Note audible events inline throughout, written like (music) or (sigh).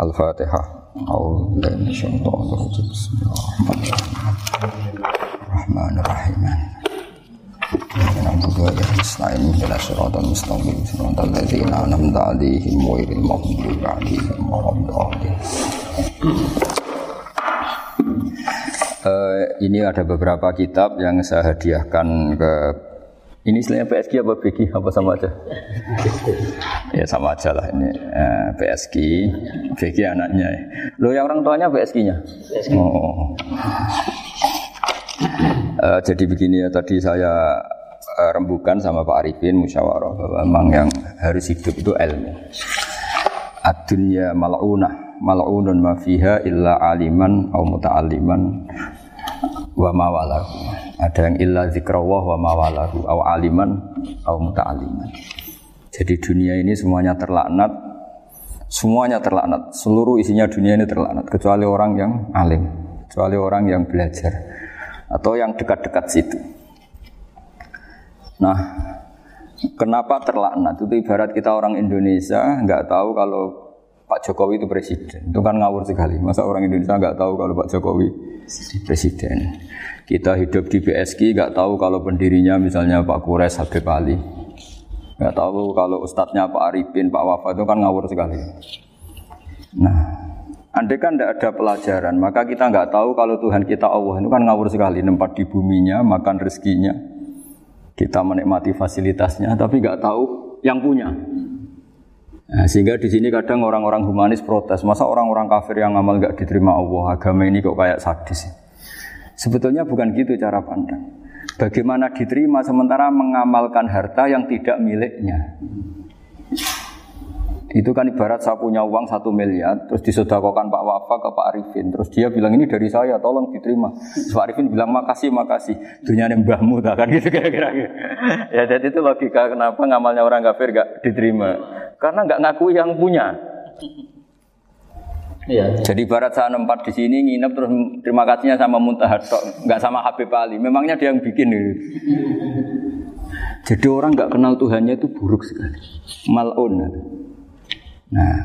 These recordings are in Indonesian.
Al-Fatihah. A'udzu billahi minasyaitonir rajim. Bismillahirrahmanirrahim. نعبد وإياك نستعين اهدنا الصراط المستقيم صراط الذين أنعمت عليهم غير المغضوب عليهم ولا الضالين Uh, ini ada beberapa kitab yang saya hadiahkan ke ini istilahnya PSG apa BG apa sama aja? ya sama aja lah ini eh, PSG, BG anaknya. Lo yang orang tuanya PSG-nya? Oh. Uh, jadi begini ya tadi saya uh, rembukan sama Pak Arifin musyawarah bahwa memang yang harus hidup itu ilmu. Adunya mal'unah mal'unun ma fiha illa aliman au muta'alliman wa mawalahu ada yang illa zikrawah wa mawalahu aw aliman aw muta'aliman. Jadi dunia ini semuanya terlaknat, semuanya terlaknat. Seluruh isinya dunia ini terlaknat kecuali orang yang alim, kecuali orang yang belajar atau yang dekat-dekat situ. Nah, kenapa terlaknat? Itu ibarat kita orang Indonesia nggak tahu kalau Pak Jokowi itu presiden. Itu kan ngawur sekali. Masa orang Indonesia nggak tahu kalau Pak Jokowi presiden. Kita hidup di BSK nggak tahu kalau pendirinya misalnya Pak Kures Habib Ali. Nggak tahu kalau ustadznya Pak Arifin, Pak Wafa itu kan ngawur sekali. Nah, andai kan tidak ada pelajaran, maka kita nggak tahu kalau Tuhan kita Allah itu kan ngawur sekali, nempat di buminya, makan rezekinya, kita menikmati fasilitasnya, tapi nggak tahu yang punya. Nah, sehingga di sini kadang orang-orang humanis protes, masa orang-orang kafir yang amal nggak diterima Allah, agama ini kok kayak sadis. Sebetulnya bukan gitu cara pandang. Bagaimana diterima sementara mengamalkan harta yang tidak miliknya. Itu kan ibarat saya punya uang satu miliar, terus disodakokan Pak Wafa ke Pak Arifin, terus dia bilang ini dari saya, tolong diterima. Terus Pak Arifin bilang makasih makasih, dunia ini mbahmu, kan (laughs) gitu kira-kira. ya jadi itu logika kenapa ngamalnya orang kafir gak diterima, karena nggak ngaku yang punya. Iya. Jadi barat saya nempat di sini nginep terus terima kasihnya sama Muntahar nggak sama Habib Ali. Memangnya dia yang bikin ini. Jadi orang nggak kenal Tuhannya itu buruk sekali. Malun. Nah,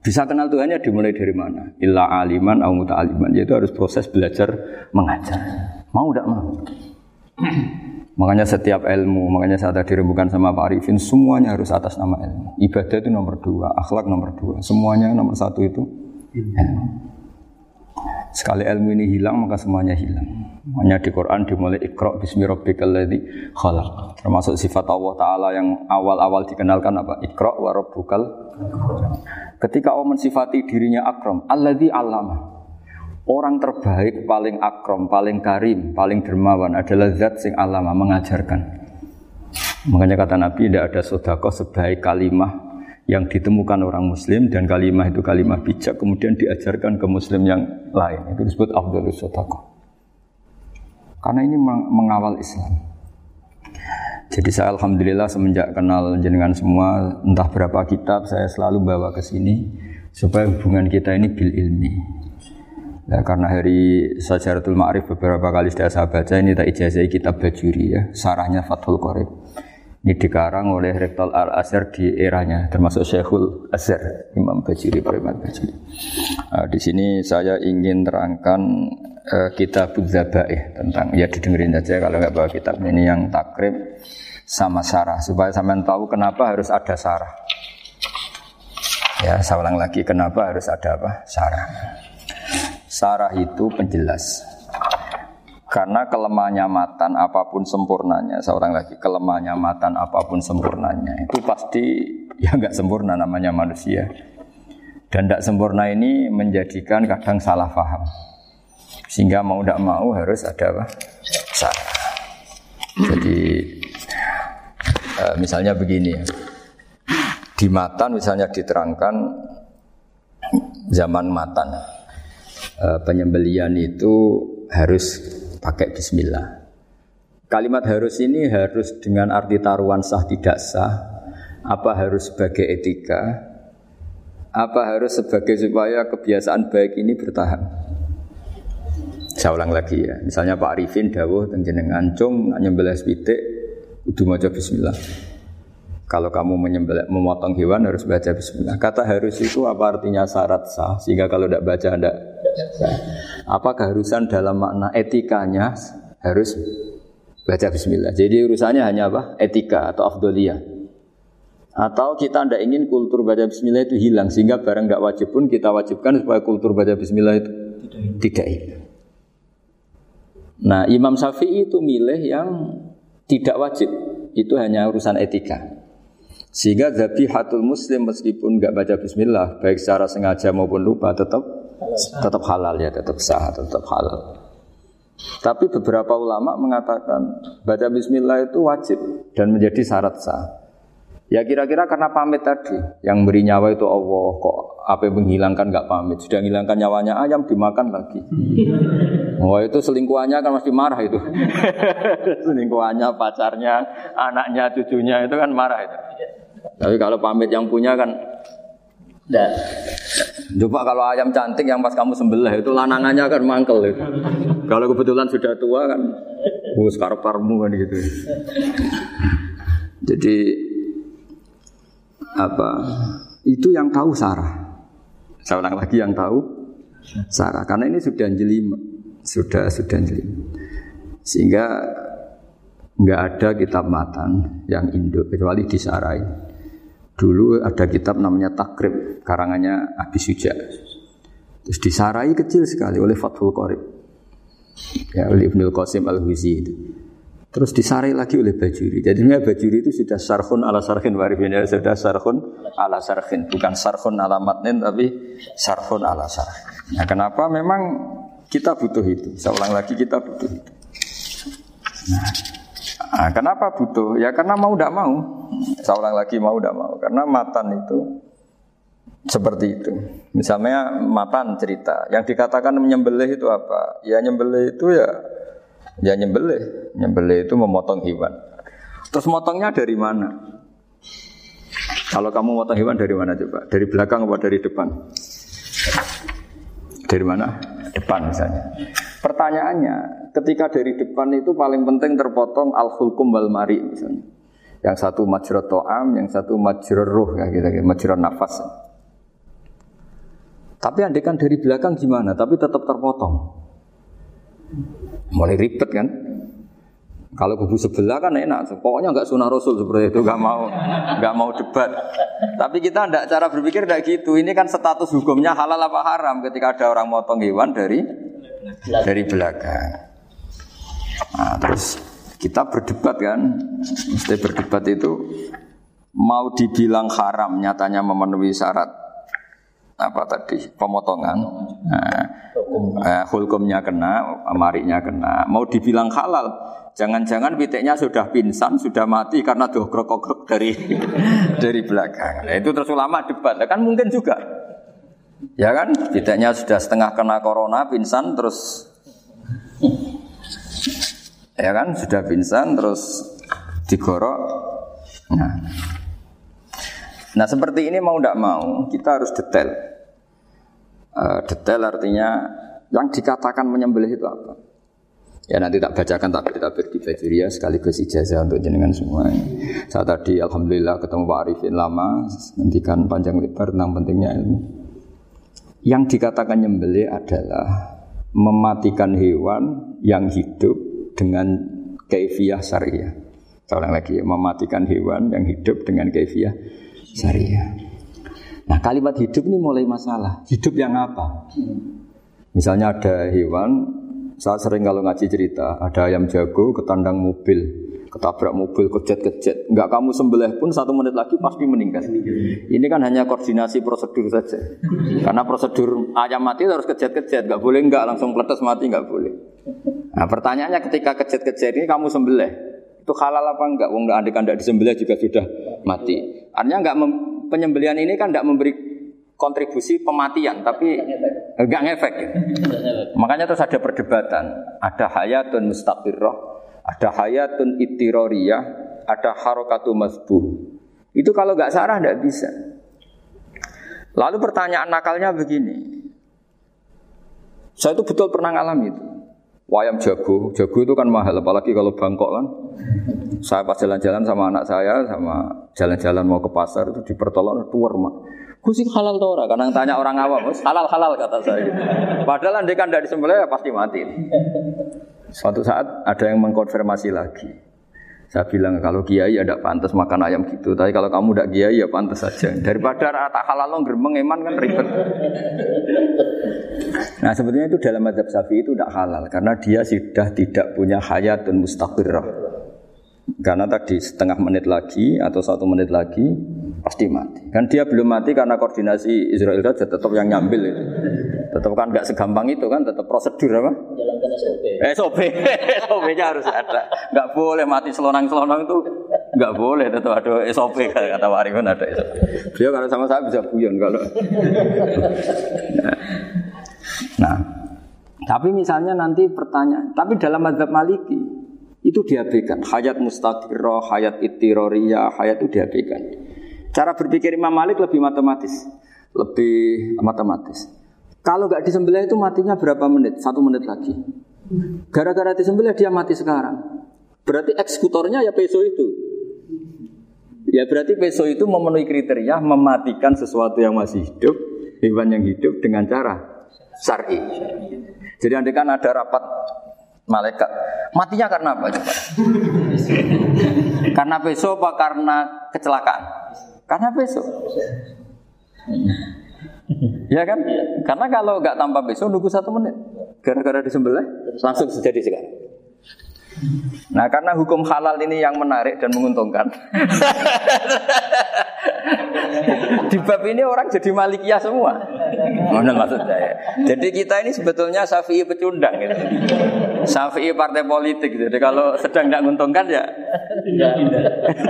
bisa kenal Tuhannya dimulai dari mana? Illa aliman au aliman. Yaitu harus proses belajar mengajar. Mau tidak mau. Makanya setiap ilmu, makanya saat tadi rembukan sama Pak Arifin, semuanya harus atas nama ilmu. Ibadah itu nomor dua, akhlak nomor dua. Semuanya nomor satu itu ilmu. Sekali ilmu ini hilang maka semuanya hilang. Makanya di Quran dimulai ikra bismi rabbikal ladzi. Termasuk sifat Allah taala yang awal-awal dikenalkan apa? Ikra wa rabbukal. Ketika Allah mensifati dirinya akram, alladzi allama. Orang terbaik, paling akram, paling karim, paling dermawan adalah zat sing alama mengajarkan. Makanya kata Nabi tidak ada sodako sebaik kalimah yang ditemukan orang muslim dan kalimah itu kalimah bijak kemudian diajarkan ke muslim yang lain. Itu disebut afdhalus sadaqah. Karena ini mengawal Islam. Jadi saya alhamdulillah semenjak kenal jenengan semua entah berapa kitab saya selalu bawa ke sini supaya hubungan kita ini bil ilmi. Ya, karena hari Sajaratul Ma'rif beberapa kali sudah saya baca ini tak ijazah kitab Bajuri ya, sarahnya Fathul Qorib. Ini dikarang oleh Rektor Al-Azhar di eranya, termasuk Syekhul Azhar, Imam Bajiri, Imam Bajiri. Nah, di sini saya ingin terangkan uh, kitab Zabaih tentang, ya didengerin aja kalau nggak bawa kitab ini yang takrib sama sarah, supaya sampean tahu kenapa harus ada sarah. Ya, saya ulang lagi kenapa harus ada apa? Sarah. Sarah itu penjelas. Karena kelemahannya matan apa pun sempurnanya, seorang lagi kelemahannya matan apa pun sempurnanya itu pasti (laughs) ya nggak sempurna namanya manusia. Dan tidak sempurna ini menjadikan kadang salah paham. Sehingga mau tidak mau harus ada apa? Salah. Jadi eh, misalnya begini ya. Di matan misalnya diterangkan zaman matan eh, penyembelian itu harus pakai bismillah. Kalimat harus ini harus dengan arti taruhan sah tidak sah. Apa harus sebagai etika? Apa harus sebagai supaya kebiasaan baik ini bertahan? Saya ulang lagi ya. Misalnya Pak Arifin dawuh teng jenengan cung nyembelih pitik kudu maca bismillah. Kalau kamu menyembelih, memotong hewan harus baca bismillah. Kata harus itu apa artinya syarat sah? Sehingga kalau tidak baca tidak. Apa keharusan dalam makna etikanya harus baca bismillah. Jadi urusannya hanya apa? Etika atau afdoliyah. Atau kita tidak ingin kultur baca bismillah itu hilang sehingga barang tidak wajib pun kita wajibkan supaya kultur baca bismillah itu tidak hilang. Nah, Imam Syafi'i itu milih yang tidak wajib. Itu hanya urusan etika. Sehingga zabihatul muslim meskipun nggak baca bismillah baik secara sengaja maupun lupa tetap tetap halal ya, tetap sah, tetap halal. Tapi beberapa ulama mengatakan baca bismillah itu wajib dan menjadi syarat sah. Ya kira-kira karena pamit tadi, yang beri nyawa itu Allah, kok apa yang menghilangkan nggak pamit, sudah menghilangkan nyawanya ayam dimakan lagi. Wah (laughs) itu selingkuhannya kan masih marah itu. (laughs) selingkuhannya, pacarnya, anaknya, cucunya itu kan marah itu. Tapi kalau pamit yang punya kan Nah, coba kalau ayam cantik yang pas kamu sembelih itu lanangannya kan mangkel itu. Kalau kebetulan sudah tua kan, bus karparmu kan gitu. Jadi apa? Itu yang tahu Sarah. Saya lagi yang tahu Sarah. Karena ini sudah jeli, sudah sudah jeli. Sehingga nggak ada kitab matan yang induk kecuali disarai. Dulu ada kitab namanya Takrib, karangannya Abi Suja. Terus disarai kecil sekali oleh Fathul Qorib. Ya, oleh Ibnul Qasim Al-Huzi itu. Terus disarai lagi oleh Bajuri. Jadi Bajuri itu sudah sarhun ala sarhin warifin. Ya, sudah sarhun ala sarhin. Bukan sarhun ala matnin, tapi sarhun ala sarhin. Nah, kenapa? Memang kita butuh itu. Saya ulang lagi, kita butuh itu. Nah, nah kenapa butuh? Ya karena mau tidak mau. Saya ulang lagi mau tidak mau karena matan itu seperti itu. Misalnya matan cerita yang dikatakan menyembelih itu apa? Ya nyembelih itu ya ya nyembelih. Nyembelih itu memotong hewan. Terus motongnya dari mana? Kalau kamu motong hewan dari mana coba? Dari belakang atau dari depan? Dari mana? Depan misalnya. Pertanyaannya, ketika dari depan itu paling penting terpotong al-hulkum wal mari misalnya. Yang satu majrot to'am, yang satu majrot ruh, ya, gitu, gitu, majrot nafas. Tapi andekan dari belakang gimana? Tapi tetap terpotong. Mulai ribet kan? Kalau kubu sebelah kan enak, pokoknya nggak sunnah rasul seperti itu, nggak mau nggak mau debat. Tapi kita tidak cara berpikir tidak gitu. Ini kan status hukumnya halal apa haram ketika ada orang motong hewan dari dari belakang. Nah, terus kita berdebat kan, mesti berdebat itu mau dibilang haram nyatanya memenuhi syarat apa tadi pemotongan nah, eh, hukumnya kena amarinya kena mau dibilang halal jangan-jangan pitiknya sudah pingsan sudah mati karena dogrok dari (laughs) dari belakang. Nah, itu terus ulama debat. Nah, kan mungkin juga. Ya kan? Pitiknya sudah setengah kena corona pingsan terus (laughs) ya kan? Sudah pingsan terus digorok. Nah. Nah seperti ini mau tidak mau kita harus detail. Uh, detail artinya yang dikatakan menyembelih itu apa Ya nanti tak bacakan tak kita di Fajuria sekaligus ijazah untuk jenengan semua. Saya tadi alhamdulillah ketemu Pak Arifin lama, nantikan panjang lebar tentang pentingnya ilmu. Yang dikatakan nyembelih adalah mematikan hewan yang hidup dengan kaifiah syariah. Seorang lagi mematikan hewan yang hidup dengan kaifiah syariah. Nah kalimat hidup ini mulai masalah. Hidup yang apa? Misalnya ada hewan, saya sering kalau ngaji cerita, ada ayam jago ketandang mobil, ketabrak mobil, kejet-kejet. Enggak kamu sembelih pun satu menit lagi pasti meninggal. Ini kan hanya koordinasi prosedur saja. Karena prosedur ayam mati harus kejet-kejet, enggak boleh enggak langsung peletes mati enggak boleh. Nah pertanyaannya ketika kejet-kejet ini kamu sembelih, itu halal apa enggak? Wong adik anda disembelih juga sudah mati. Artinya enggak penyembelian ini kan enggak memberi kontribusi pematian, tapi enggak (laughs) ngefek. Makanya terus ada perdebatan. Ada hayatun mustaqirroh, ada hayatun itiroriyah, ada harokatu masbuh. Itu kalau enggak sarah enggak bisa. Lalu pertanyaan nakalnya begini. Saya itu betul pernah ngalami itu. Wayam jago, jago itu kan mahal, apalagi kalau Bangkok kan. Saya pas jalan-jalan sama anak saya, sama jalan-jalan mau ke pasar itu dipertolong tuar mak. Gue halal tuh orang, karena tanya orang awam, halal halal kata saya. Gitu. Padahal andai kan dari sembelih ya pasti mati. Suatu saat ada yang mengkonfirmasi lagi. Saya bilang kalau kiai ya pantas makan ayam gitu, tapi kalau kamu tidak kiai ya pantas saja. Daripada rata halal lo geremeng eman kan ribet. Nah sebetulnya itu dalam madhab sapi itu tidak halal karena dia sudah tidak punya hayat dan mustaqirah. Karena tadi setengah menit lagi atau satu menit lagi pasti mati. Kan dia belum mati karena koordinasi Israel saja tetap yang nyambil itu. Tetap kan nggak segampang itu kan, tetap prosedur apa? Jalankan SOP. SOP, SOP-nya (laughs) harus ada. Nggak boleh mati selonang-selonang itu nggak boleh, tetap ada SOP kata Warifan ada SOP. Dia kalau sama saya bisa buyon kalau. Nah, tapi misalnya nanti pertanyaan, tapi dalam madhab maliki itu diabaikan. Hayat mustaqirah, hayat itiroriyah, hayat itu diabaikan. Cara berpikir Imam Malik lebih matematis, lebih matematis. Kalau nggak disembelih itu matinya berapa menit? Satu menit lagi. Gara-gara disembelih dia mati sekarang. Berarti eksekutornya ya peso itu. Ya berarti peso itu memenuhi kriteria mematikan sesuatu yang masih hidup, hewan yang hidup dengan cara syar'i. Jadi andai kan ada rapat malaikat, matinya karena apa coba? karena peso apa karena kecelakaan? Karena besok. Ya kan? Karena kalau nggak tanpa besok nunggu satu menit. Gara-gara disembelih langsung terjadi sekarang. Nah karena hukum halal ini yang menarik dan menguntungkan. (laughs) Di bab ini orang jadi malikiyah semua. Mana maksud saya? Jadi kita ini sebetulnya Syafi'i pecundang gitu. Syafi'i partai politik. Jadi kalau sedang tidak menguntungkan ya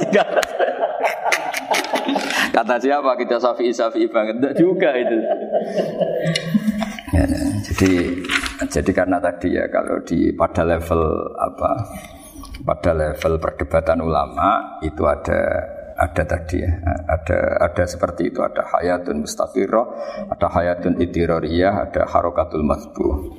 tidak. (laughs) Kata siapa kita safi safi banget? Tidak juga itu. Ya, jadi jadi karena tadi ya kalau di pada level apa pada level perdebatan ulama itu ada ada tadi ya ada ada seperti itu ada hayatun mustafirah ada hayatun itiroriyah ada harokatul masbuh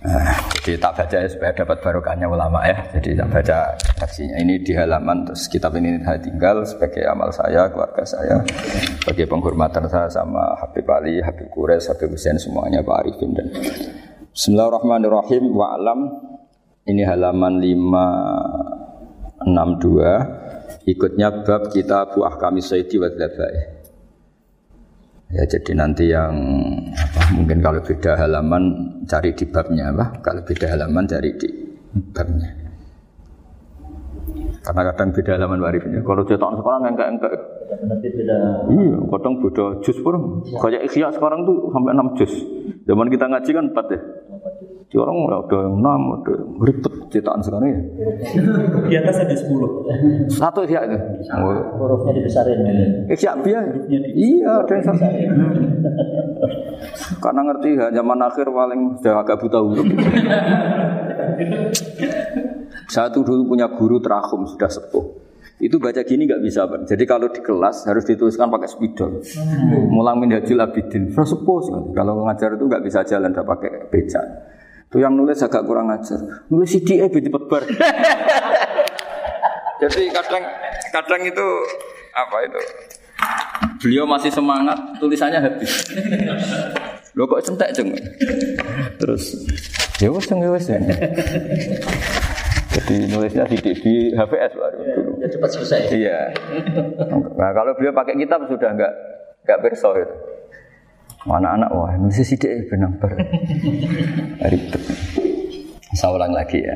Jadi tak baca ya supaya dapat barokahnya ulama ya. Jadi tak baca versinya ini di halaman terus kitab ini saya tinggal sebagai amal saya, keluarga saya, sebagai penghormatan saya sama Habib Ali, Habib Kures, Habib Hussein semuanya Pak Arifin dan Bismillahirrahmanirrahim. Wa alam ini halaman 562 ikutnya bab kita buah kami sayyidi wa Ya jadi nanti yang apa, mungkin kalau beda halaman cari di babnya apa? Kalau beda halaman cari di babnya. Karena kadang beda halaman warifnya. Kalau cetakan sekarang enggak enggak. beda. Iya, kadang beda jus pun. Kayak ikhya sekarang tuh sampai 6 jus. Zaman kita ngaji kan 4 ya. Di orang ada yang enam, ada ribet cetakan sekarang ya. Di atas ada sepuluh. Satu ya itu. Hurufnya dibesarin. Isya biar. Iya, ada yang sama. (laughs) Karena ngerti ya, zaman akhir paling sudah agak buta huruf. (laughs) Satu dulu punya guru terakum sudah sepuh. Itu baca gini nggak bisa bang. Jadi kalau di kelas harus dituliskan pakai spidol. Hmm. Mulang minhajul abidin. Sudah sepuh Kalau ngajar itu nggak bisa jalan, tidak pakai beca. Itu yang nulis agak kurang ajar. Nulis CD eh cepet bar. Jadi kadang kadang itu apa itu? Beliau masih semangat, tulisannya habis. (laughs) Lo kok centek jeng? Terus ya wes ya wes ya. Jadi nulisnya di, di HVS baru dulu. Ya cepat selesai. Iya. Nah kalau beliau pakai kitab sudah enggak enggak berso itu. Anak-anak wah nulis sidik benang ber. Ribet. Saya ulang lagi ya.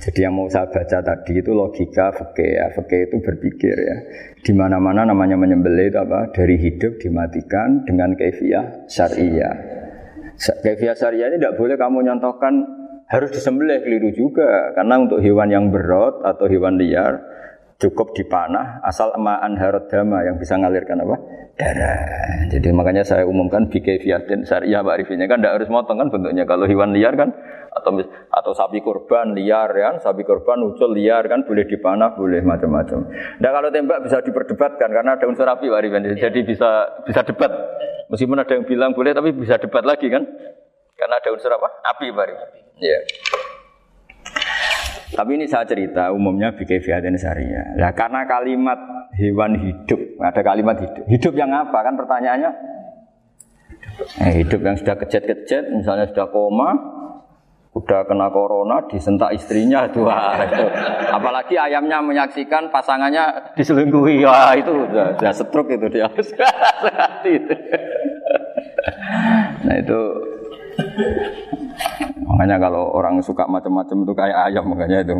Jadi yang mau saya baca tadi itu logika fakih ya. Fakih itu berpikir ya. Di mana-mana namanya menyembelih itu apa? Dari hidup dimatikan dengan kefiah syariah. Kefiah syariah ini tidak boleh kamu nyontohkan harus disembelih keliru juga karena untuk hewan yang berat atau hewan liar cukup dipanah asal emaan harot dama yang bisa ngalirkan apa darah. Jadi makanya saya umumkan dan syariah Pak Arifinnya kan tidak harus motong kan bentuknya kalau hewan liar kan atau atau sapi korban liar kan sapi korban ucul liar kan boleh dipanah boleh macam-macam. Nah kalau tembak bisa diperdebatkan karena ada unsur api Pak Arifin jadi bisa bisa debat meskipun ada yang bilang boleh tapi bisa debat lagi kan Karena ada unsur apa? Api bari. Iya. Tapi ini saya cerita umumnya bikin fiatin syariah. Nah, karena kalimat hewan hidup, ada kalimat hidup. Hidup yang apa? Kan pertanyaannya eh, hidup yang sudah kejet-kejet, misalnya sudah koma, udah kena corona, disentak istrinya, dua. Apalagi ayamnya menyaksikan pasangannya diselingkuhi, wah itu udah, udah stroke itu dia. (laughs) nah itu Makanya kalau orang suka macam-macam itu kayak ayam makanya itu.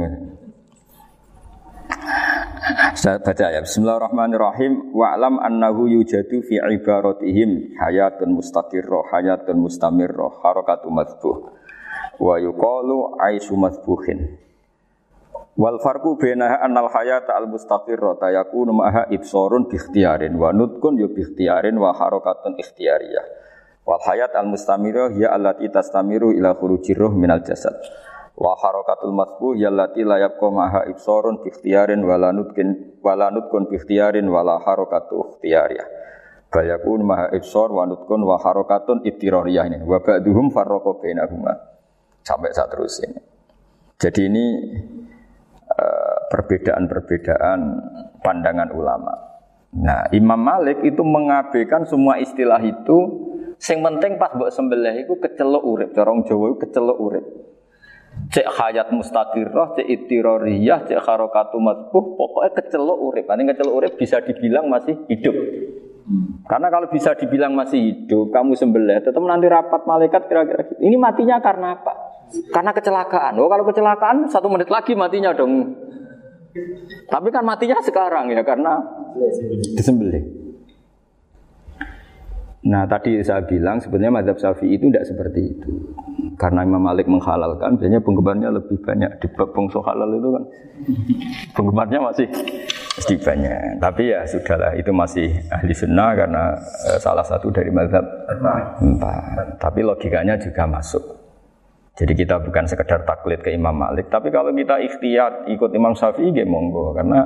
Saya baca ya. Bismillahirrahmanirrahim. Wa'lam annahu yujadu fi ibaratihim hayatun mustaqirrah, hayatun mustamirrah, harakatu madbuh. Wa yuqalu aisu madbuhin. Wal farqu bainaha annal hayata al mustaqirrah tayakunu maha ibsarun bi ikhtiyarin wa nutqun yu bi ikhtiyarin wa harakatun ikhtiyariyah. Wal hayat al mustamiru ya allati tastamiru ila khurujir ruh minal jasad. Wa harakatul masbuh ya allati la yabqa maha ibsarun bi ikhtiyarin wala nutkin wala nutkun bi ikhtiyarin wala harakatu ikhtiyariyah. Bal maha ibsar wa nutkun wa harakatun ibtirariyah ini. Wa ba'duhum farraqa bainahuma. Sampai saat terus ini. Jadi ini eh, perbedaan-perbedaan pandangan ulama. Nah, Imam Malik itu mengabaikan semua istilah itu Sing penting pas mbok sembelih iku kecelok urip, corong Jawa iku kecelok urip. Cek hayat mustaqirrah, cek itiroriyah, cek harokatu matbuh, pokoknya kecelok urip. Ini kecelok urip bisa dibilang masih hidup. Karena kalau bisa dibilang masih hidup, kamu sembelih, tetap nanti rapat malaikat kira-kira gitu. Ini matinya karena apa? Karena kecelakaan. Oh kalau kecelakaan satu menit lagi matinya dong. Tapi kan matinya sekarang ya karena disembelih. Nah tadi saya bilang sebenarnya madhab syafi'i itu tidak seperti itu. Karena Imam Malik menghalalkan, biasanya penggemarnya lebih banyak. Di bab bongso halal itu kan (laughs) penggemarnya masih masih banyak. Tapi ya sudahlah, itu masih ahli sunnah karena eh, salah satu dari madhab empat. Tapi logikanya juga masuk. Jadi kita bukan sekedar taklid ke Imam Malik, tapi kalau kita ikhtiar ikut Imam Syafi'i, ya monggo. Karena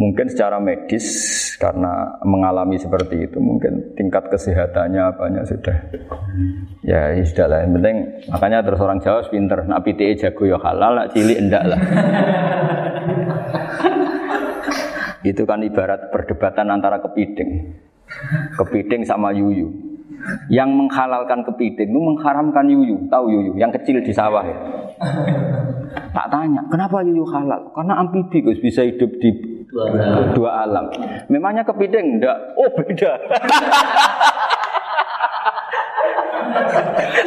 mungkin secara medis karena mengalami seperti itu mungkin tingkat kesehatannya apanya sudah. Ya, ya sudah lah. Yang penting makanya terus orang Jawa pinter. Nak PTE jago ya halal nak cilik enggak lah. (laughs) Itu kan ibarat perdebatan antara kepiting. Kepiting sama yuyu. Yang menghalalkan kepiting itu mengharamkan yuyu. Tahu yuyu? Yang kecil di sawah. Ya tak tanya kenapa yuyu halal? Karena amfibi bisa hidup di dua alam. Dua alam. Memangnya kepiting enggak? Oh beda. (laughs)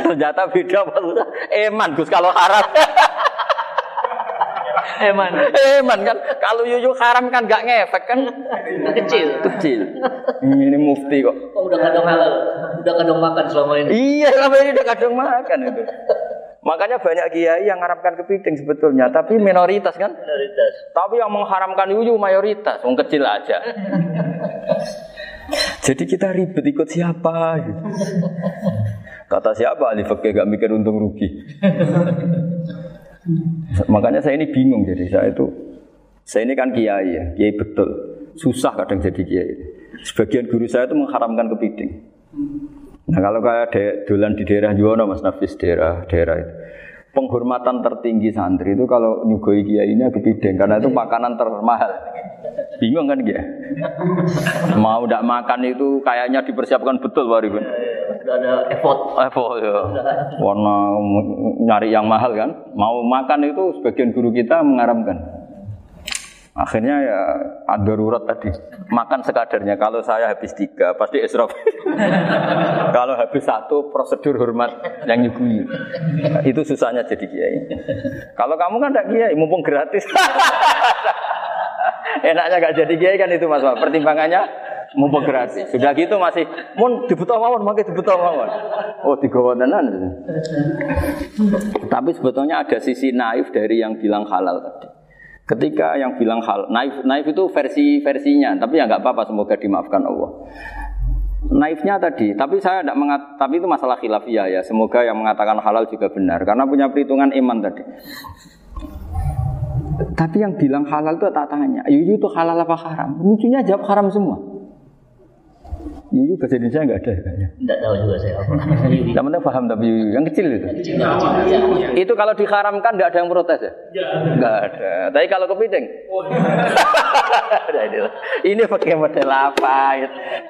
Ternyata beda maksudnya. Eman Gus kalau haram. Eman. Eman kan kalau yuyu haram kan enggak ngefek kan kecil. Kecil. Ini mufti kok. Oh, udah kadang halal. Udah kadang makan selama ini. Iya, selama ini udah kadang makan itu. Makanya banyak kiai yang mengharapkan kepiting sebetulnya, tapi minoritas kan? Minoritas. Tapi yang mengharamkan yuyu mayoritas, wong kecil aja. Jadi kita ribet ikut siapa? Gitu. Kata siapa ahli fakih gak mikir untung rugi. Makanya saya ini bingung jadi saya itu saya ini kan kiai ya, kiai betul. Susah kadang jadi kiai. Sebagian guru saya itu mengharamkan kepiting. Nah kalau kayak de, dolan di daerah Juwono Mas Nafis daerah daerah itu. Penghormatan tertinggi santri itu kalau nyugoi kiainya kepiting karena itu makanan termahal. Bingung kan dia? Mau tidak makan itu kayaknya dipersiapkan betul Pak Ribun. ada effort. Effort ya. Warna nyari yang mahal kan. Mau makan itu sebagian guru kita mengaramkan. Akhirnya ya ada darurat tadi. Makan sekadarnya. Kalau saya habis tiga, pasti esrop. (laughs) Kalau habis satu, prosedur hormat yang nyugui. Itu susahnya jadi kiai. Kalau kamu kan tidak kiai, mumpung gratis. (laughs) Enaknya gak jadi kiai kan itu mas. Pertimbangannya mumpung gratis. Sudah gitu masih, mun dibutuh mawon, makai dibutuh mawon. Oh tiga tenan. Tapi sebetulnya ada sisi naif dari yang bilang halal tadi. Ketika yang bilang hal naif, naif itu versi versinya, tapi ya nggak apa-apa, semoga dimaafkan Allah. Naifnya tadi, tapi saya tidak mengat, tapi itu masalah khilafiyah ya. Semoga yang mengatakan halal juga benar, karena punya perhitungan iman tadi. Tapi yang bilang halal itu tak tanya, itu halal apa haram? Lucunya jawab haram semua. Yuyu bahasa Indonesia nggak ada kayaknya. Tidak tahu juga saya apa. Yang penting paham tapi yuyu. Yang kecil itu. Kecil, kecil. Itu kalau diharamkan nggak ada yang protes ya? Nggak ada. Tapi kalau kepiting? (laughs) Nah, ini, ini pakai model apa?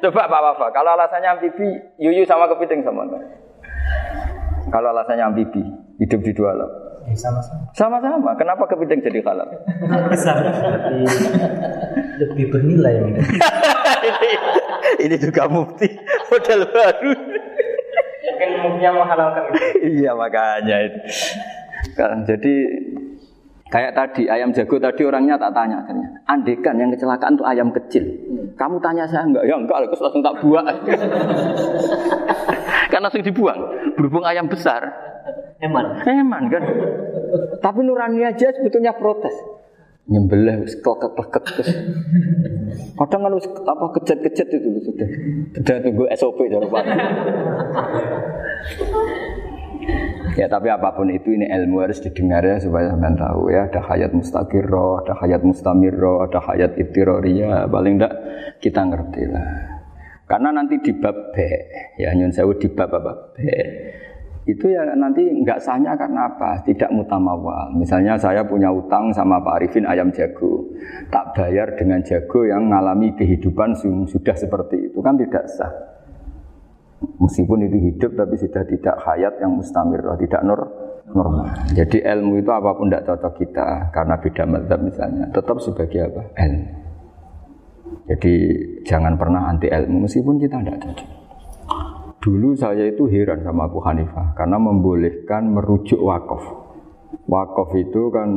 Coba Pak Wafa, kalau alasannya amfibi, yuyu sama kepiting sama enggak? Kalau alasannya amfibi, hidup di dua alam. Ya, sama-sama. Sama-sama. Kenapa kepiting jadi halal? Besar. Lebih, lebih bernilai. (laughs) ini, juga mufti (laughs) model baru. Mungkin mungkin menghalalkan iya makanya itu. Kan, jadi kayak tadi ayam jago tadi orangnya tak tanya akhirnya. Andekan yang kecelakaan tuh ayam kecil. Kamu tanya saya enggak? Ya enggak, aku langsung tak buang. (laughs) kan langsung dibuang. Berhubung ayam besar, Eman. eman kan. Tapi nurani aja sebetulnya protes. Nyembelih wis klekek-klekek terus. Kadang kan wis apa kejet-kejet itu sudah. Sudah tunggu SOP Pak. Ya tapi apa pun itu ini ilmu harus didengar ya supaya sampean tahu ya ada hayat mustaqirroh, ada hayat mustamirroh, ada hayat ibtiroriyah paling enggak kita ngerti lah. Karena nanti di bab B ya nyun sewu di bab apa B itu ya nanti nggak sahnya karena apa? Tidak mutamawal. Misalnya saya punya utang sama Pak Arifin ayam jago, tak bayar dengan jago yang mengalami kehidupan su- sudah seperti itu kan tidak sah. Meskipun itu hidup tapi sudah tidak hayat yang mustamir, tidak nur normal. Jadi ilmu itu apa pun tidak cocok kita karena beda mazhab misalnya, tetap sebagai apa? Ilmu. Jadi jangan pernah anti ilmu meskipun kita tidak cocok. Dulu saya itu heran sama Abu Hanifah karena membolehkan merujuk wakaf. Wakaf itu kan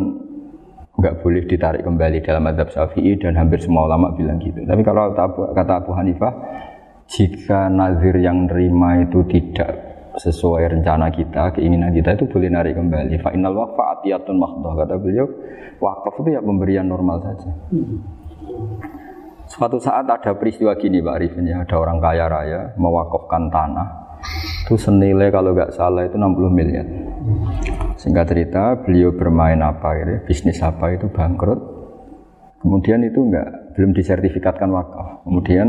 nggak boleh ditarik kembali dalam madhab syafi'i dan hampir semua ulama bilang gitu. Tapi kalau kata Abu, Hanifah, jika nazir yang nerima itu tidak sesuai rencana kita, keinginan kita itu boleh narik kembali. Fa innal waqfa makhdah kata beliau, wakaf itu ya pemberian normal saja. Suatu saat ada peristiwa gini Pak Arifin ya, ada orang kaya raya mewakafkan tanah. Itu senilai kalau nggak salah itu 60 miliar. Singkat cerita, beliau bermain apa gitu, bisnis apa itu bangkrut. Kemudian itu nggak belum disertifikatkan wakaf. Kemudian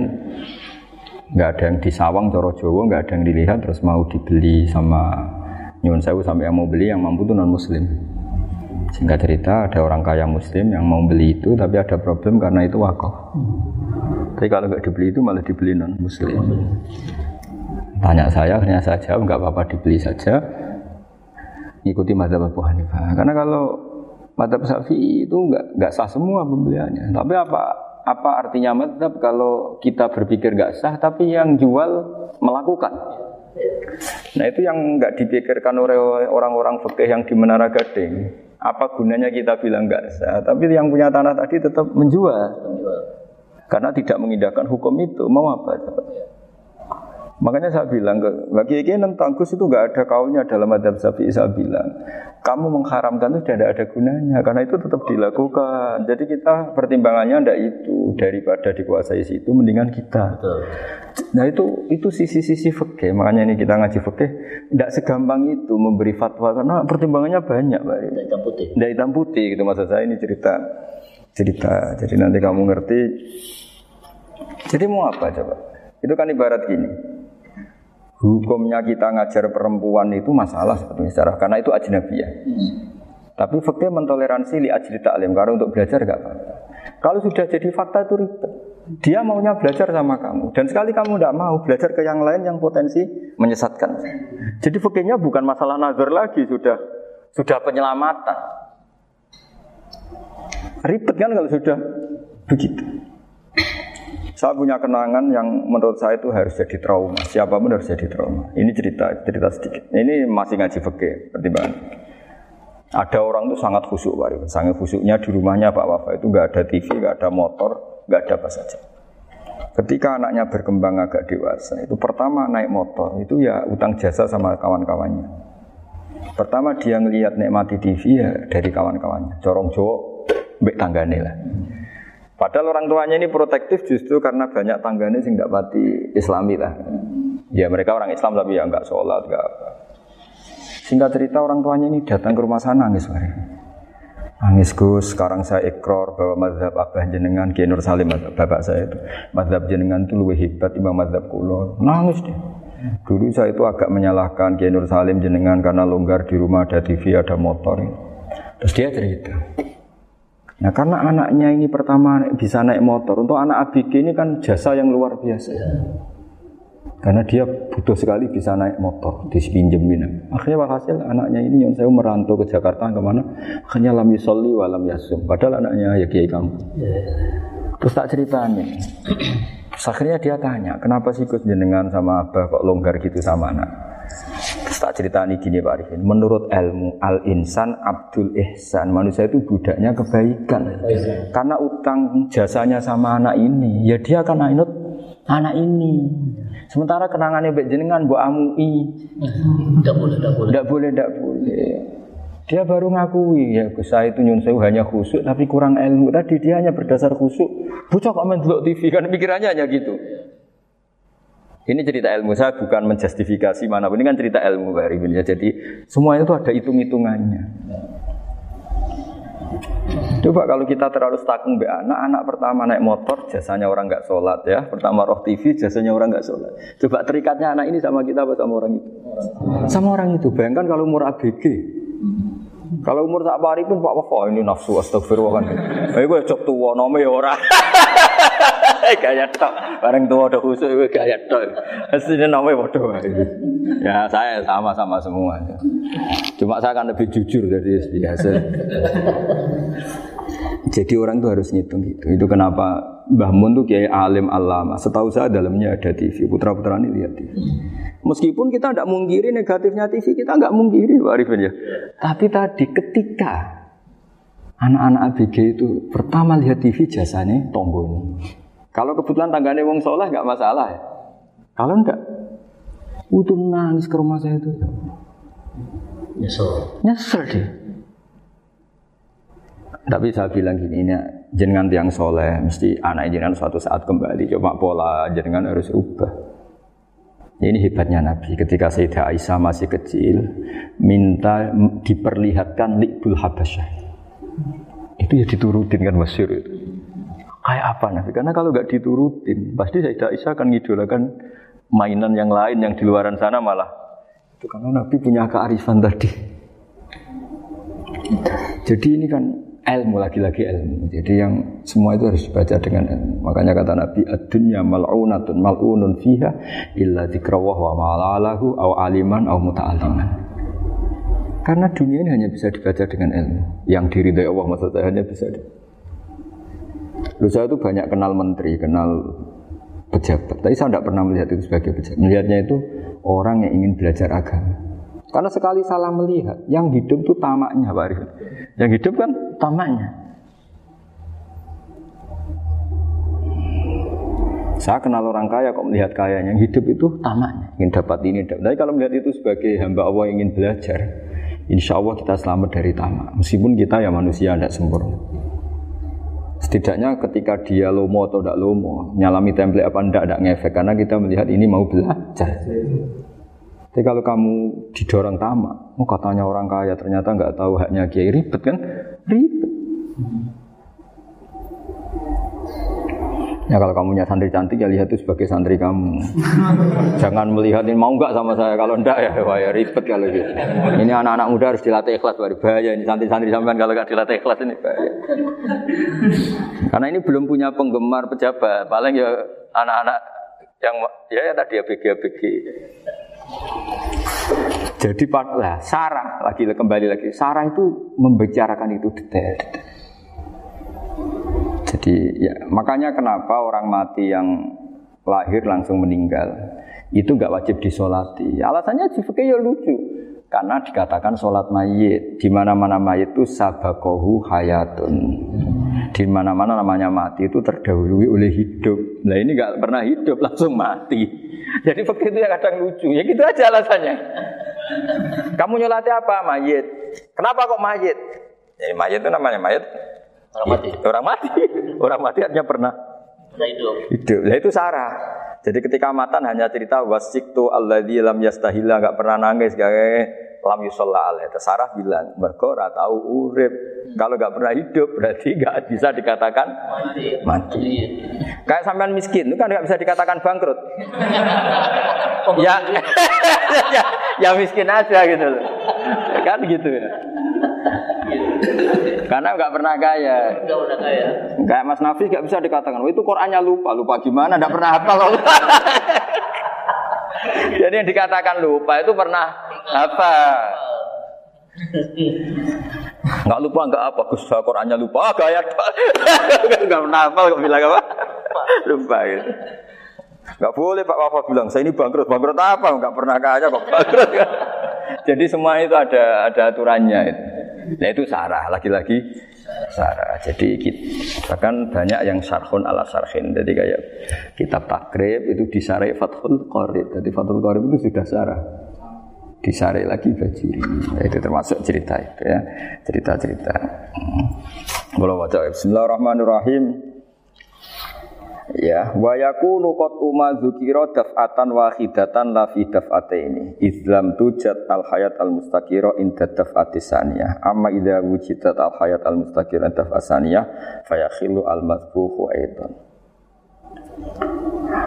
nggak ada yang disawang coro Jawa, nggak ada yang dilihat terus mau dibeli sama nyuwun sewu sampai yang mau beli yang mampu itu non muslim. Singkat cerita ada orang kaya muslim yang mau beli itu tapi ada problem karena itu wakaf. Tapi kalau nggak dibeli itu malah dibeli non muslim. Tanya saya, saya jawab nggak apa-apa dibeli saja. Ikuti mazhab Abu Hanifah. Karena kalau mazhab Syafi'i itu nggak nggak sah semua pembeliannya. Tapi apa apa artinya mazhab kalau kita berpikir nggak sah tapi yang jual melakukan? Nah itu yang nggak dipikirkan oleh orang-orang fikih yang di Menara Gading. Apa gunanya kita bilang nggak sah? Tapi yang punya tanah tadi tetap menjual. Karena tidak mengindahkan hukum itu. Mau apa? coba? Makanya saya bilang ke bagi ini tentang Gus itu nggak ada kaulnya dalam adab Syafi'i saya bilang kamu mengharamkan itu tidak ada gunanya karena itu tetap dilakukan. Jadi kita pertimbangannya ndak itu daripada dikuasai situ mendingan kita. Betul. Nah itu itu sisi-sisi fikih. Makanya ini kita ngaji fikih tidak segampang itu memberi fatwa karena pertimbangannya banyak, Pak. Tidak hitam putih. Tidak hitam putih gitu maksud saya ini cerita cerita. Jadi nanti kamu ngerti. Jadi mau apa coba? Itu kan ibarat gini. Hukumnya kita ngajar perempuan itu masalah sebetulnya secara karena itu ajnabiyah. Tapi fakta mentoleransi li ajri taklim karena untuk belajar gak apa-apa. Kalau sudah jadi fakta itu ribet. Dia maunya belajar sama kamu dan sekali kamu tidak mau belajar ke yang lain yang potensi menyesatkan. Jadi fakirnya bukan masalah nazar lagi sudah sudah penyelamatan. Ribet kan kalau sudah begitu. Saya punya kenangan yang menurut saya itu harus jadi trauma. Siapa pun harus jadi trauma. Ini cerita, cerita sedikit. Ini masih ngaji fikih pertimbangan. Ada orang itu sangat khusyuk, Rifan. Sangat khusyuknya di rumahnya Pak Wafa itu nggak ada TV, nggak ada motor, nggak ada apa saja. Ketika anaknya berkembang agak dewasa, itu pertama naik motor, itu ya utang jasa sama kawan-kawannya. Pertama dia ngelihat nikmati TV ya dari kawan-kawannya. Corong Jawa, mbek tanggane lah. Padahal orang tuanya ini protektif justru karena banyak tangganya sing tidak pati islami lah. Ya mereka orang Islam tapi ya nggak sholat, nggak apa. Singkat cerita orang tuanya ini datang ke rumah sana nangis Pak. Nangis Gus, sekarang saya ikrar bahwa mazhab Abah jenengan Kiai Nur Salim mazhab bapak saya itu mazhab jenengan itu lebih hebat timbang mazhab kulo. Nangis dia. Dulu saya itu agak menyalahkan Kiai Nur Salim jenengan karena longgar di rumah ada TV, ada motor. Terus dia cerita. Nah karena anaknya ini pertama bisa naik motor, untuk anak ABG ini kan jasa yang luar biasa. Karena dia butuh sekali bisa naik motor, dipinjemin. Akhirnya walhasil anaknya ini yang saya merantau ke Jakarta ke mana? Akhirnya lam yusolli wa lam yasum. Padahal anaknya ya kiai kamu. Terus tak ceritanya. Terus akhirnya dia tanya, kenapa sih Gus jenengan sama abah kok longgar gitu sama anak? Tak ceritani gini Pak Arifin, menurut ilmu al-insan abdul ihsan, manusia itu budaknya kebaikan. Karena utang jasanya sama anak ini, ya dia akan ainut anak ini. Sementara kenangannya baik jenengan bu amui, Tidak boleh, tidak boleh. tidak boleh, tidak boleh. Dia baru ngakui ya Gus saya itu nyun sewu hanya khusuk tapi kurang ilmu tadi dia hanya berdasar khusuk. Bocah kok main TV kan pikirannya hanya gitu. Ini cerita ilmu saya bukan menjustifikasi mana ini kan cerita ilmu Pak ya. Jadi semuanya itu ada hitung-hitungannya. Coba kalau kita terlalu stakung be anak, anak pertama naik motor jasanya orang nggak sholat ya. Pertama roh TV jasanya orang nggak sholat. Coba terikatnya anak ini sama kita apa sama orang itu? Sama orang itu. Bayangkan kalau umur ABG. Kalau umur tak pari pun Pak Wafa ini nafsu astagfirullah kan. Eh gue cok tua nome ya ora. (laughs) (laughs) gaya tok. Bareng tua udah khusus gue gaya tok. Aslinya nome bodoh. Ya saya sama-sama semua. Cuma saya akan lebih jujur dari biasa. Jadi orang tuh harus ngitung gitu. Itu kenapa Mbah Mun tuh kiai alim alama. Setahu saya dalamnya ada TV. Putra putra ini lihat TV. Meskipun kita tidak mungkiri negatifnya TV, kita nggak mungkiri Pak Arifin ya. Tapi tadi ketika anak-anak ABG itu pertama lihat TV jasanya tombol. Kalau kebetulan tangganya wong soleh nggak masalah ya. Kalau enggak, itu nangis ke rumah saya itu. Nyesel. Nyesel deh. Tapi saya bilang gini, ini jenengan tiang soleh, mesti anak jenengan suatu saat kembali. Coba pola jenengan harus ubah. Ini hebatnya Nabi. Ketika Sayyidah Aisyah masih kecil, minta diperlihatkan likbul habasyah. Itu ya diturutin kan masyur itu. Kayak apa Nabi? Karena kalau nggak diturutin, pasti Sayyidah Aisyah akan ngidolakan mainan yang lain yang di luaran sana malah. Itu karena Nabi punya kearifan tadi. Jadi ini kan ilmu lagi-lagi ilmu. Jadi yang semua itu harus dibaca dengan ilmu. Makanya kata Nabi, "Ad-dunya mal'unatun mal'unun fiha illa dzikrawah wa ma'alalahu aw aliman aw muta'alliman." Karena dunia ini hanya bisa dibaca dengan ilmu. Yang diridhai Allah maksud saya hanya bisa di... Lu saya itu banyak kenal menteri, kenal pejabat. Tapi saya tidak pernah melihat itu sebagai pejabat. Melihatnya itu orang yang ingin belajar agama. Karena sekali salah melihat, yang hidup itu tamaknya Pak Arif. Yang hidup kan tamaknya. Saya kenal orang kaya kok melihat kaya, yang hidup itu tamaknya, ingin dapat ini. Dapat. Tapi kalau melihat itu sebagai hamba Allah yang ingin belajar, insya Allah kita selamat dari tamak. Meskipun kita ya manusia tidak sempurna. Setidaknya ketika dia lomo atau tidak lomo, nyalami template apa tidak, tidak ngefek. Karena kita melihat ini mau belajar. Tapi kalau kamu didorong tamak, oh katanya orang kaya ternyata nggak tahu haknya kiai ribet kan? Ribet. Ya kalau kamu punya santri cantik ya lihat itu sebagai santri kamu. (laughs) Jangan melihat ini mau nggak sama saya kalau enggak ya wah ya ribet kalau gitu. Ini anak-anak muda harus dilatih ikhlas baru bahaya ini santri-santri sampean kalau nggak dilatih ikhlas ini bahaya. Karena ini belum punya penggemar pejabat, paling ya anak-anak yang ya, ya tadi ABG ABG. Jadi lah Sarah lagi kembali lagi Sarah itu membicarakan itu detail. Jadi ya makanya kenapa orang mati yang lahir langsung meninggal itu nggak wajib disolati. Alasannya fikih ya lucu karena dikatakan sholat mayit di mana mana mayit itu sabakohu hayatun di mana mana namanya mati itu terdahului oleh hidup. Nah ini nggak pernah hidup langsung mati. Jadi begitu ya kadang lucu ya gitu aja alasannya. Kamu nyolati apa mayit? Kenapa kok mayit? Ya, mayit itu namanya mayit Orang mati. Orang mati. (laughs) Orang mati artinya pernah hidup. hidup. Nah itu Sarah. Jadi ketika matan hanya cerita wasiktu alladzi lam yastahila nggak pernah nangis, gak lam yusalla alaih. Sarah bilang, mergo ora tahu urip. Kalau nggak pernah hidup berarti nggak bisa dikatakan Mati. mati. Iya. Kayak sampean miskin itu kan nggak bisa dikatakan bangkrut. (laughs) ya, (laughs) ya, ya miskin aja gitu loh. Kan gitu ya. Karena nggak pernah kaya. Enggak udah kaya. Kayak Mas Nafis nggak bisa dikatakan, oh, itu Qurannya lupa, lupa gimana? Nggak pernah hafal. (laughs) Jadi yang dikatakan lupa itu pernah apa? Nggak lupa nggak apa, Gus Qurannya lupa, ah, gaya (laughs) nggak pernah hafal kok bilang apa? Lupa gitu. Nggak boleh Pak Wafa bilang, saya ini bangkrut, bangkrut apa? Nggak pernah kaya kok (laughs) bangkrut. Jadi semua itu ada ada aturannya. Itu. Nah itu sarah, lagi-lagi sarah. Jadi bahkan banyak yang sarhun ala sarhin. Jadi kayak kitab takrib itu disarai Fathul Qorib. Jadi Fathul Qorib itu sudah sarah. Disarai lagi bajuri. Nah, itu termasuk cerita itu ya. Cerita-cerita. Hmm. Bismillahirrahmanirrahim. Ya, wa yakunu qad umma dzukira daf'atan wahidatan la fi daf'ataini. Islam tujat al hayat al mustaqira inda daf'ati saniyah. Amma idza wujidat al hayat al mustaqira daf'at saniyah fayakhilu al mazbuhu aidan.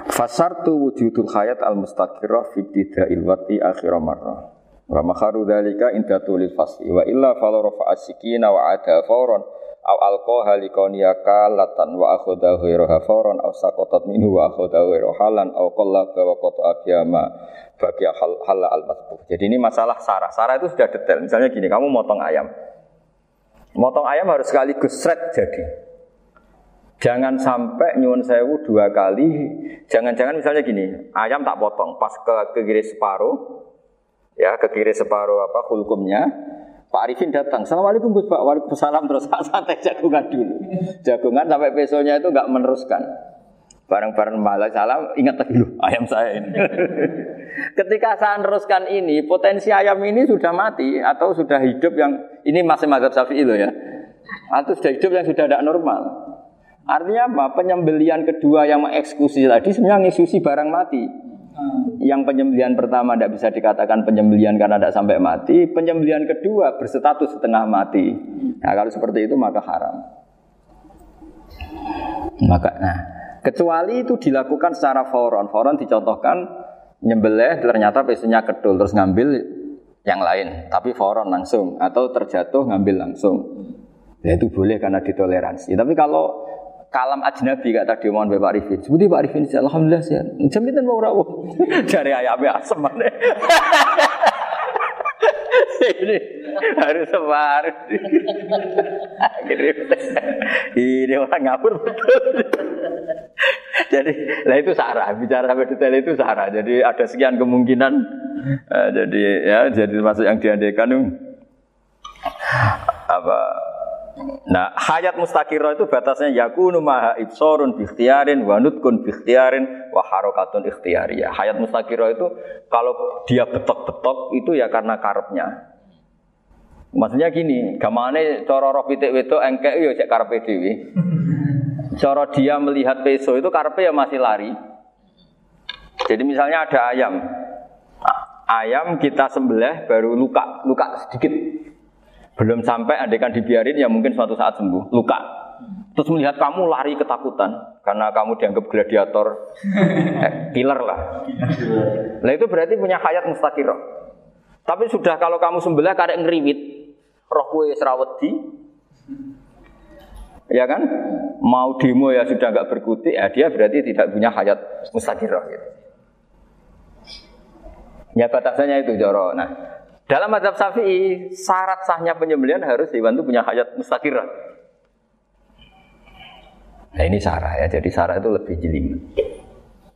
Fasartu wujudul hayat al mustaqira fi ibtida'il wati akhir marrah. Wa makharu dzalika inda tulil fasli wa illa fala rafa'a sikina wa ada fawran aw alqaha likoniya kalatan wa akhadha ghairaha fawran aw saqatat minhu wa akhadha ghairaha halan aw qallaba wa qata abiyama bagi hal hal al masbuh. Jadi ini masalah sarah. Sarah itu sudah detail. Misalnya gini, kamu motong ayam. Motong ayam harus sekaligus sret jadi. Jangan sampai nyuwun sewu dua kali. Jangan-jangan misalnya gini, ayam tak potong, pas ke, ke kiri separuh, ya ke kiri separuh apa hulkumnya, Pak Arifin datang, Assalamualaikum Gus Pak, Waalaikumsalam terus (laughs) santai jagungan dulu. Jagungan sampai besoknya itu nggak meneruskan. Bareng-bareng malah salam, ingat tadi dulu ayam saya ini. (laughs) Ketika saya meneruskan ini, potensi ayam ini sudah mati atau sudah hidup yang ini masih mazhab Syafi'i loh ya. Atau sudah hidup yang sudah tidak normal. Artinya apa? Penyembelian kedua yang mengeksekusi tadi sebenarnya mengeksekusi barang mati. Yang penyembelian pertama tidak bisa dikatakan penyembelian karena tidak sampai mati. Penyembelian kedua berstatus setengah mati. Nah kalau seperti itu maka haram. Maka nah kecuali itu dilakukan secara foron. Foron dicontohkan nyembelih ternyata pesunya kedul terus ngambil yang lain tapi foron langsung atau terjatuh ngambil langsung. Ya itu boleh karena ditoleransi. Tapi kalau kalam ajnabi kata tadi mohon Pak Arifin. Seperti Pak Arifin, alhamdulillah sih. Jaminan mau rawuh. (laughs) Dari ayamnya asem mana? (laughs) Ini harus sebar. (laughs) Ini orang ngabur betul. Jadi, lah itu sarah. Bicara sampai detail itu sarah. Jadi ada sekian kemungkinan. Eh, jadi ya, jadi termasuk yang diandaikan apa Nah, hayat mustaqirah itu batasnya yakunu maha ibsorun bi ikhtiarin wa nutkun bi ikhtiarin wa harakatun ikhtiyariyah. Hayat mustaqirah itu kalau dia betok-betok itu ya karena karepnya. Maksudnya gini, gamane cara roh pitik wedok engkek yo cek karepe dhewe. Cara dia melihat peso itu karepe ya masih lari. Jadi misalnya ada ayam. Ayam kita sembelih baru luka, luka sedikit belum sampai andekan dibiarin ya mungkin suatu saat sembuh, luka. Terus melihat kamu lari ketakutan karena kamu dianggap gladiator, (laughs) eh, killer lah. Nah itu berarti punya hayat mustaqirah. Tapi sudah kalau kamu sembelih kadek ngeriwit, roh kue serawati, ya kan? Mau demo ya sudah nggak berkutik, ya dia berarti tidak punya hayat mustaqirah. Gitu. Ya batasannya itu joro. Nah, dalam mazhab Syafi'i, syarat sahnya penyembelihan harus hewan itu punya hayat mustaqirah. Nah ini sarah ya, jadi sarah itu lebih jeli.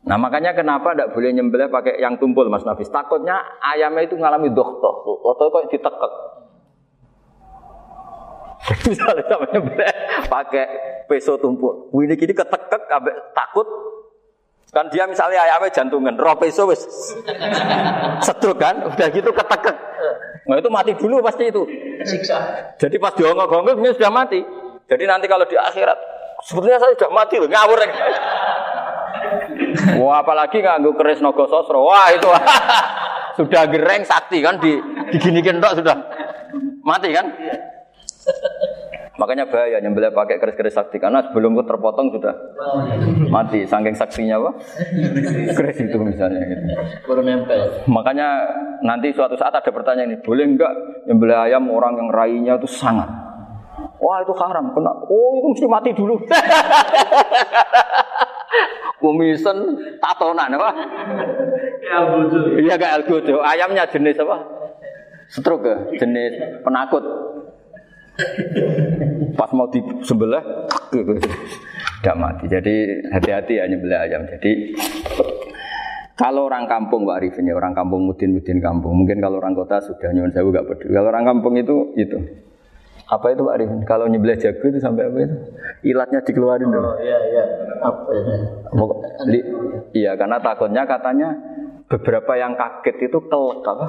Nah makanya kenapa tidak boleh nyembelih pakai yang tumpul Mas Nafis? Takutnya ayamnya itu ngalami dokter, atau kok ditekek. (laughs) Misalnya sama nyembelih pakai peso tumpul, ini kini ketekek, takut Kan dia misalnya ayamnya jantungan, roh peso wis sedruk kan, udah gitu ketekek. Nah itu mati dulu pasti itu. Siksa. Jadi pas diongok-ongok ini sudah mati. Jadi nanti kalau di akhirat, sebetulnya saya sudah mati loh, ngawur. Wah apalagi nganggu keris nogo sosro, wah itu (laughs) sudah gereng sakti kan di diginikin tok sudah mati kan? Makanya bahaya nyembelih pakai keris-keris sakti karena sebelum itu terpotong sudah mati. Saking saksinya apa? Keris itu misalnya. Gitu. Makanya nanti suatu saat ada pertanyaan ini, boleh enggak nyembelih ayam orang yang rainya itu sangat? Wah itu haram, kena. Oh itu mesti mati dulu. (laughs) Kumisen tatonan apa? Ya. Iya gak algojo. Ayamnya jenis apa? Stroke ya? Jenis penakut. Pas mau disembelih, tidak mati. Jadi hati-hati ya nyembelih ayam. Jadi kalau orang kampung Pak Arifin ya orang kampung mudin-mudin kampung. Mungkin kalau orang kota sudah nyuwun saya gak peduli. Kalau orang kampung itu itu apa itu Pak Arifin? Kalau nyembelih jago itu sampai apa itu? Ilatnya dikeluarin. Oh iya iya. Apa ya? Li- Iya, karena takutnya katanya beberapa yang kaget itu kelek apa?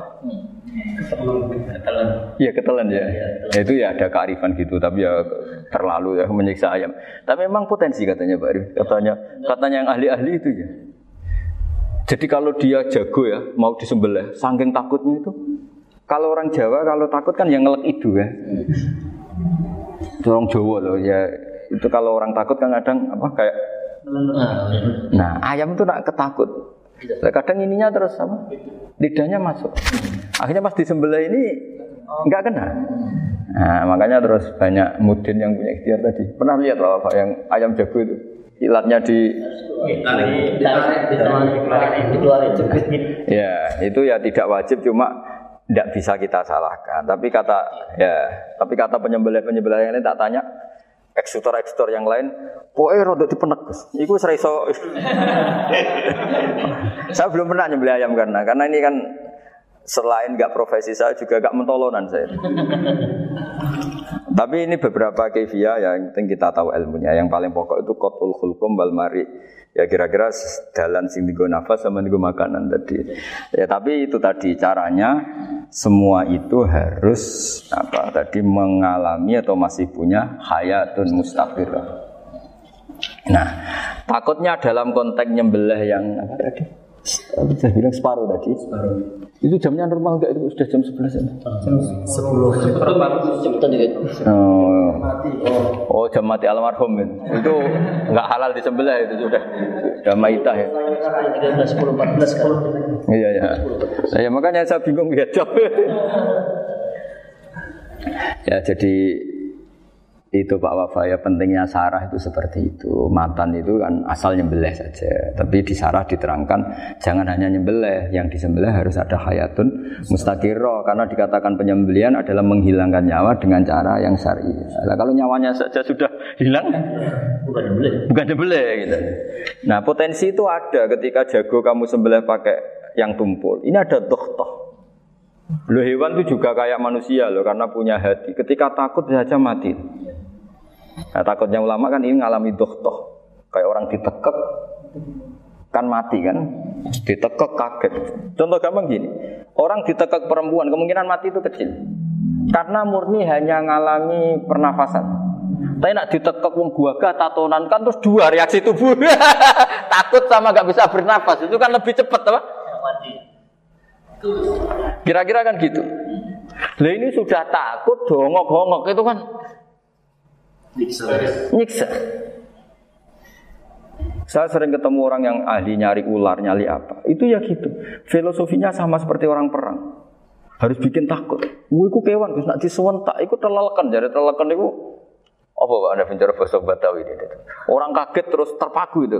Ketelan. Iya ketelan ya. Ya, Itu ya ada kearifan gitu, tapi ya terlalu ya menyiksa ayam. Tapi memang potensi katanya Pak Arif. Katanya katanya yang ahli-ahli itu ya. Jadi kalau dia jago ya, mau disembelih, saking takutnya itu. Kalau orang Jawa kalau takut kan yang ngelek itu ya. Itu orang Jawa loh ya. Itu kalau orang takut kan kadang apa kayak Nah, Nah, ayam itu nak ketakut. Lah, Kadang ininya terus apa? Lidahnya masuk. Akhirnya pas disembelih ini nggak kena. Nah, makanya terus banyak mudin yang punya ikhtiar tadi. Pernah lihat loh Pak yang ayam jago itu ilatnya di ya itu ya tidak wajib cuma tidak bisa kita salahkan. Tapi kata ya, tapi kata penyembelih penyembelih yang ini tak tanya eksekutor eksekutor yang lain, rodok dipenek Gus. Iku serai iso. (laughs) saya belum pernah nyembelih ayam karena karena ini kan selain nggak profesi saya juga nggak mentolonan saya. (laughs) Tapi ini beberapa kefiah yang penting kita tahu ilmunya. Yang paling pokok itu kotul hulkum wal mari. Ya kira-kira dalan sing digo nafas sama digo makanan tadi. Ya tapi itu tadi caranya semua itu harus apa tadi mengalami atau masih punya hayatun mustaqirah. Nah, takutnya dalam konteks nyembelih yang apa tadi? Saya bilang separuh tadi? Itu jamnya normal enggak itu sudah jam 11 ya? Cepetan dikit. Oh. oh, jam mati almarhum itu. Itu enggak halal disembelih itu sudah sudah maitah ya. 13, 10, 14 kan. Iya ya. Ya makanya saya bingung ya jawab. (laughs) ya jadi itu Pak Wafa ya pentingnya sarah itu seperti itu. Matan itu kan asal nyembelih saja. Tapi di sarah diterangkan jangan hanya nyembelih, yang disembelih harus ada hayatun mustaqirro karena dikatakan penyembelihan adalah menghilangkan nyawa dengan cara yang syar'i. Nah, kalau nyawanya saja sudah hilang Bukan boleh. bukan nyembelih gitu. Nah, potensi itu ada ketika jago kamu sembelih pakai yang tumpul. Ini ada dohtoh. Loh hewan itu juga kayak manusia loh karena punya hati. Ketika takut saja mati. Nah, takutnya ulama kan ini ngalami dohtoh. Kayak orang ditekek kan mati kan. Ditekek kaget. Contoh gampang gini. Orang ditekek perempuan kemungkinan mati itu kecil. Karena murni hanya ngalami pernafasan. Tapi nak ditekek wong guaga tatonan kan terus dua reaksi tubuh. (laughs) Takut sama nggak bisa bernafas itu kan lebih cepat apa? Kira-kira kan gitu. Lah ini sudah takut dongok-dongok itu kan nyiksa. Saya sering ketemu orang yang ahli nyari ular, nyari apa. Itu ya gitu. Filosofinya sama seperti orang perang. Harus bikin takut. Wih, iku kewan, Gus, nak disuwentak, iku telelekan. Jadi telelekan itu apa Pak Anda bicara bahasa Batawi ini? Orang kaget terus terpaku itu.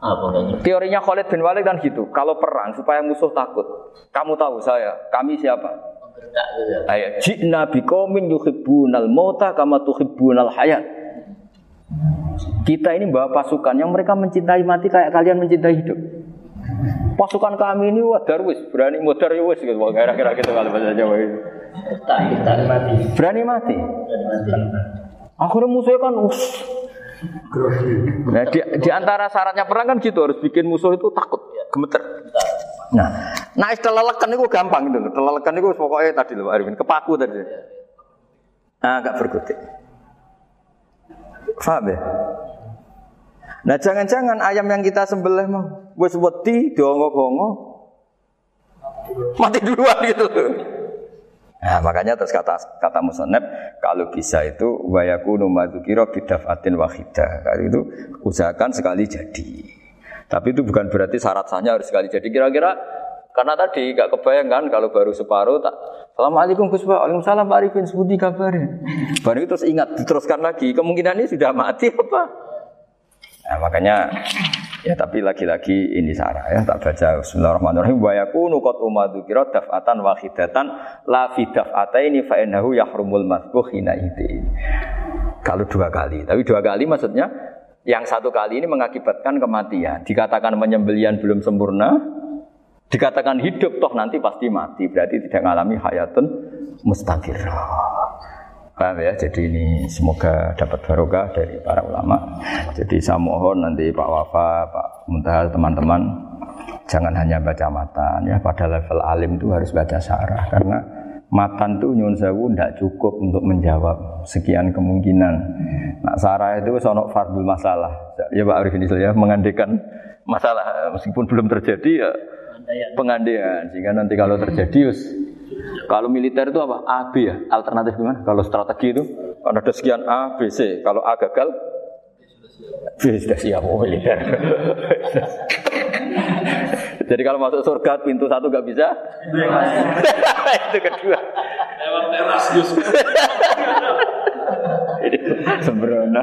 Apa? Teorinya Khalid bin Walid kan gitu. Kalau perang supaya musuh takut. Kamu tahu saya, kami siapa? Ya. Ayat jina biqaumin yuhibbunal mauta kama tuhibbunal hayat. Kita ini bawa pasukan yang mereka mencintai mati kayak kalian mencintai hidup. Pasukan kami ini wah darwis, berani modar ya wis gitu. Kira-kira gitu kalau bahasa Jawa itu. Gertak mati. Berani mati. Akhirnya musuhnya kan us. Nah, di, di antara syaratnya perang kan gitu harus bikin musuh itu takut, gemeter. Nah, nah istilah lelekan itu gampang gitu. Lelekan itu pokoknya tadi loh Arifin, kepaku tadi. Nah, agak berkutik. Faham ya? Nah, jangan-jangan ayam yang kita sembelih mah wis wedi dongok-dongok Mati duluan gitu. Nah, makanya terus kata kata musonep kalau bisa itu wayaku numadukiro bidafatin wahidah. Kalau itu usahakan sekali jadi. Tapi itu bukan berarti syarat sahnya harus sekali jadi. Kira-kira karena tadi gak kebayang kan kalau baru separuh tak Assalamualaikum Gus Pak, Waalaikumsalam Pak Arifin, sebuti kabarnya. (laughs) Baru terus ingat, diteruskan lagi. Kemungkinan ini sudah mati apa? Nah, makanya ya tapi lagi-lagi ini sarah ya tak baca Bismillahirrahmanirrahim wa yakunu qad umadukira daf'atan wahidatan la fi daf'ataini fa innahu yahrumul masbuh hina itu. Kalau dua kali, tapi dua kali maksudnya yang satu kali ini mengakibatkan kematian. Dikatakan penyembelian belum sempurna, dikatakan hidup toh nanti pasti mati. Berarti tidak mengalami hayatun mustaqirah. Paham ya? Jadi ini semoga dapat barokah dari para ulama. Jadi saya mohon nanti Pak Wafa, Pak Muntaha, teman-teman jangan hanya baca matan ya. Pada level alim itu harus baca syarah karena matan itu nyun sewu tidak cukup untuk menjawab sekian kemungkinan. Nah, sarah itu sonok fardul masalah. Ya Pak Arif ini ya mengandekan masalah meskipun belum terjadi ya pengandaian sehingga nanti kalau terjadi kalau militer itu apa? A, B ya? Alternatif gimana? Kalau strategi itu kan ada sekian A, B, C. Kalau A gagal, B sudah siap oh, militer. (laughs) (laughs) Jadi kalau masuk surga pintu satu gak bisa, (laughs) itu kedua. Lewat teras. (laughs) Sembrono.